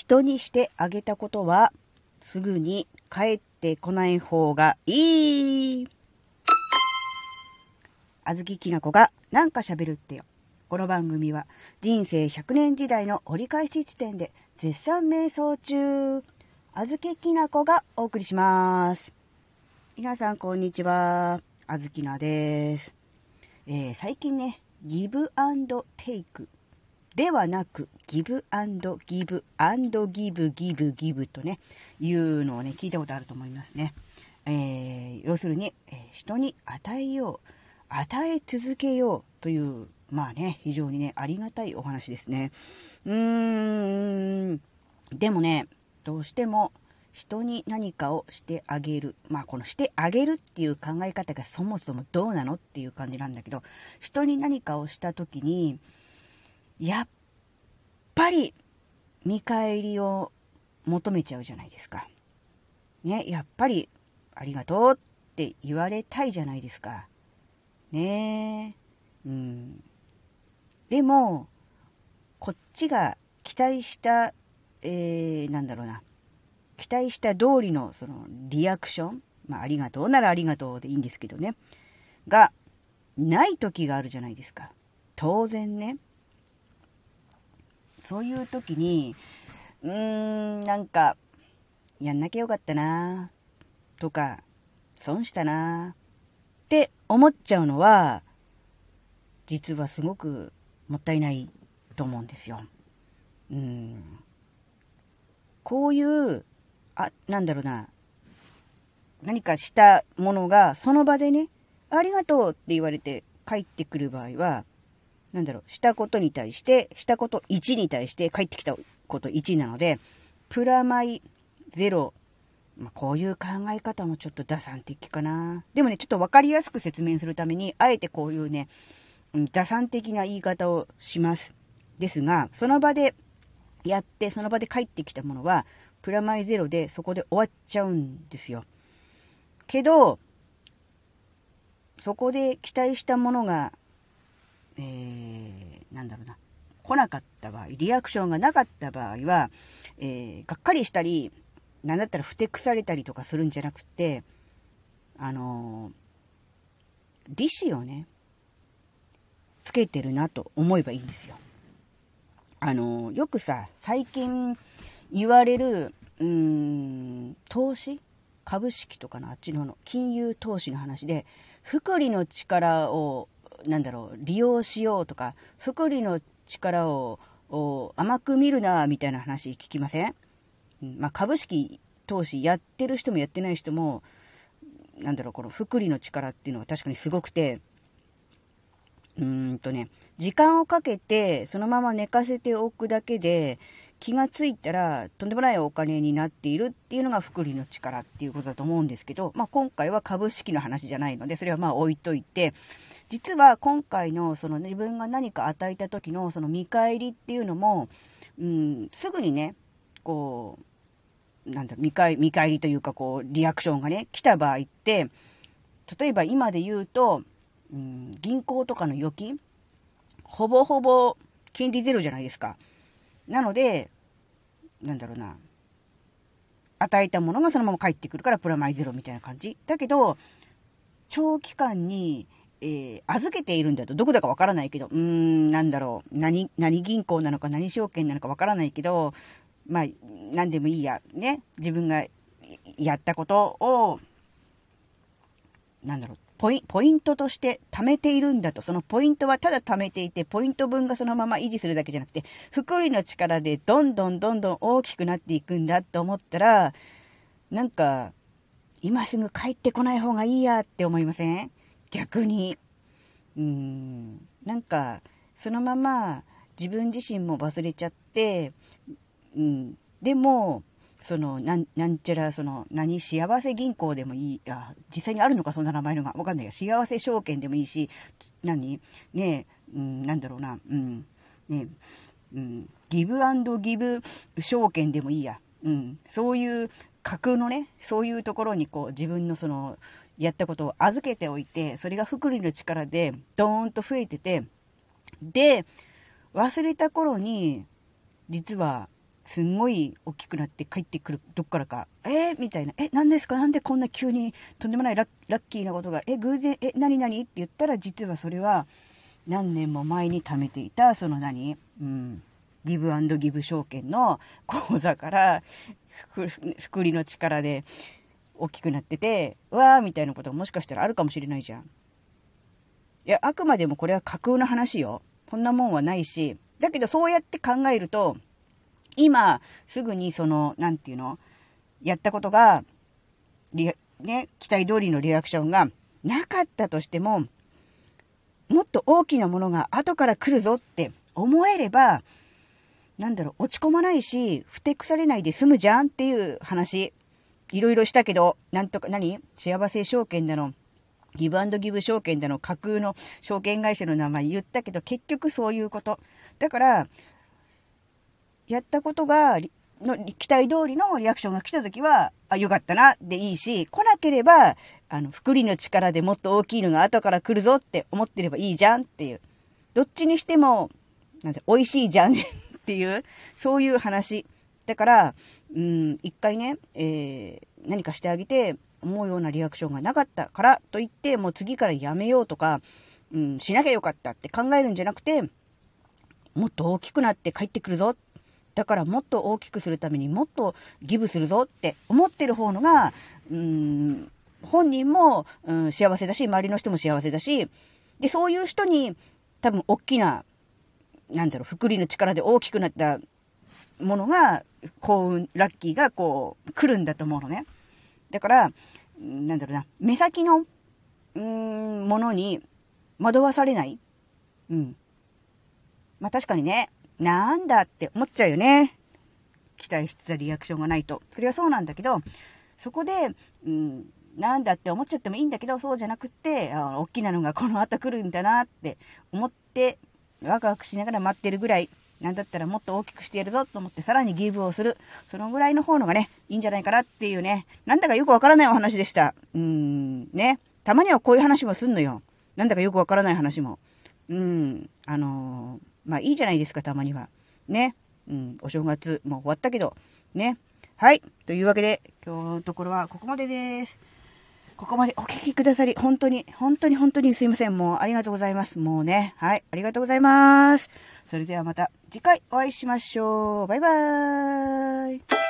人にしてあげたことはすぐに帰ってこない方がいい。あずききなこがなんか喋るってよ。この番組は人生100年時代の折り返し地点で絶賛瞑想中、あずききなこがお送りします。皆さんこんにちは。あずきなです。えー最近ね、ギブアンドテイクではなく、ギブアンドギブアンドギブギブギブとね、いうのをね、聞いたことあると思いますね。えー要するに、え人に与えよう、与え続けようという、まあね、非常にね、ありがたいお話ですね。うーん、でもね、どうしても人に何かをしてあげる。まあ、このしてあげるっていう考え方がそもそもどうなのっていう感じなんだけど、人に何かをしたときに、やっぱり見返りを求めちゃうじゃないですか。ね、やっぱりありがとうって言われたいじゃないですか。ねえ。うん。でも、こっちが期待した、えー、なんだろうな。期待した通りのそのリアクション。まあ、ありがとうならありがとうでいいんですけどね。が、ない時があるじゃないですか。当然ね。そういう時に、うーん、なんか、やんなきゃよかったなとか、損したなって思っちゃうのは、実はすごくもったいないと思うんですよ。うん。こういう、あ、なんだろうな、何かしたものが、その場でね、ありがとうって言われて帰ってくる場合は、なんだろう、したことに対して、したこと1に対して帰ってきたこと1なので、プラマイ0、まあ、こういう考え方もちょっと打算的かな。でもね、ちょっとわかりやすく説明するために、あえてこういうね、打算的な言い方をします。ですが、その場でやって、その場で帰ってきたものは、プラマイゼロでそこで終わっちゃうんですよ。けど、そこで期待したものが、えー、なんだろうな、来なかった場合、リアクションがなかった場合は、えー、がっかりしたり、なんだったらふてくされたりとかするんじゃなくて、あのー、利子をね、つけてるなと思えばいいんですよ。あのー、よくさ、最近言われる、うーん、投資？株式とかのあっちのの金融投資の話で、福利の力を、なんだろう、利用しようとか、福利の力を甘く見るな、みたいな話聞きません？うんまあ、株式投資やってる人もやってない人も、なんだろう、この福利の力っていうのは確かにすごくて、うーんとね、時間をかけてそのまま寝かせておくだけで、気がついたらとんでもないお金になっているっていうのが福利の力っていうことだと思うんですけど、まあ、今回は株式の話じゃないので、それはまあ置いといて、実は今回のその自分が何か与えた時のその見返りっていうのも、うん、すぐにね、こう、なんだ見返見返りというかこうリアクションがね来た場合って例えば今で言うと、うん、銀行とかの預金ほぼほぼ金利ゼロじゃないですか。なのでなんだろうな。与えたものがそのまま返ってくるからプラマイゼロみたいな感じ。だけど長期間にえー預けているんだと、どこだかわからないけど、うーん、なんだろう、何、何銀行なのか何証券なのかわからないけど、まあ、何でもいいや、ね、自分がやったことを、なんだろう、ポイポイントとして貯めているんだと、そのポイントはただ貯めていて、ポイント分がそのまま維持するだけじゃなくて、福利の力でどんどんどんどん大きくなっていくんだと思ったら、なんか、今すぐ帰ってこない方がいいやって思いません？逆に。うーん、なんか、そのまま自分自身も忘れちゃって、うん、でも、その、なん、なんちゃら、その、何、幸せ銀行でもいい、あ、実際にあるのか、そんな名前のが。わかんないけど、幸せ証券でもいいし、何？ねえ、うん、なんだろうな、うん、ねえ、うん、ギブアンドギブ証券でもいいや。うん、そういう架空のね、そういうところにこう、自分のその、やったことを預けておいて、それが福利の力でドーンと増えてて、で、忘れた頃に、実はすんごい大きくなって帰ってくる、どっからか、えー、みたいな、え、何ですか？なんでこんな急にとんでもないラッキーなことが、え、偶然、え、何々って言ったら、実はそれは、何年も前に貯めていた、その何？うん、ギブギブ証券の口座から、ふくりの力で大きくなってて、わーみたいなことがもしかしたらあるかもしれないじゃん。いや、あくまでもこれは架空の話よ。こんなもんはないし、だけどそうやって考えると、今、すぐにその、なんていうの、やったことが、ね、期待通りのリアクションがなかったとしても、もっと大きなものが後から来るぞって思えれば、なんだろう、落ち込まないし、ふてくされないで済むじゃんっていう話。いろいろしたけど、なんとか、何？幸せ証券だの、ギブアンドギブ証券だの、架空の証券会社の名前言ったけど、結局そういうこと。だから、やったことが、の期待通りのリアクションが来た時は、あ、よかったな、でいいし、来なければ、あの、福利の力でもっと大きいのが後から来るぞって思ってればいいじゃんっていう。どっちにしても、なんて、美味しいじゃんっていう、そういう話。だから、うん、一回ね、えー、何かしてあげて、思うようなリアクションがなかったからといって、もう次からやめようとか、うん、しなきゃよかったって考えるんじゃなくて、もっと大きくなって帰ってくるぞっだからもっと大きくするためにもっとギブするぞって思ってる方のが、うん、本人も、うん、幸せだし、周りの人も幸せだし、で、そういう人に多分大きな、なんだろう、福利の力で大きくなったものが、幸運、ラッキーがこう、来るんだと思うのね。だから、なんだろうな、目先の、うん、ものに惑わされない。うん。まあ確かにね、なんだって思っちゃうよね。期待してたリアクションがないと。それはそうなんだけど、そこで、うん、なんだって思っちゃってもいいんだけど、そうじゃなくって、あ大きなのがこの後来るんだなって思って、ワクワクしながら待ってるぐらい、なんだったらもっと大きくしてやるぞと思ってさらにギブをする。そのぐらいの方のがね、いいんじゃないかなっていうね、なんだかよくわからないお話でした。うーん、ね。たまにはこういう話もすんのよ。なんだかよくわからない話も。うん、あのーまあいいじゃないですか、たまには。ね。うん、お正月もう終わったけど、ね。はい。というわけで、今日のところはここまでです。ここまでお聞きくださり、本当に、本当に本当にすいません。もうありがとうございます。もうね。はい。ありがとうございます。それではまた次回お会いしましょう。バイバーイ。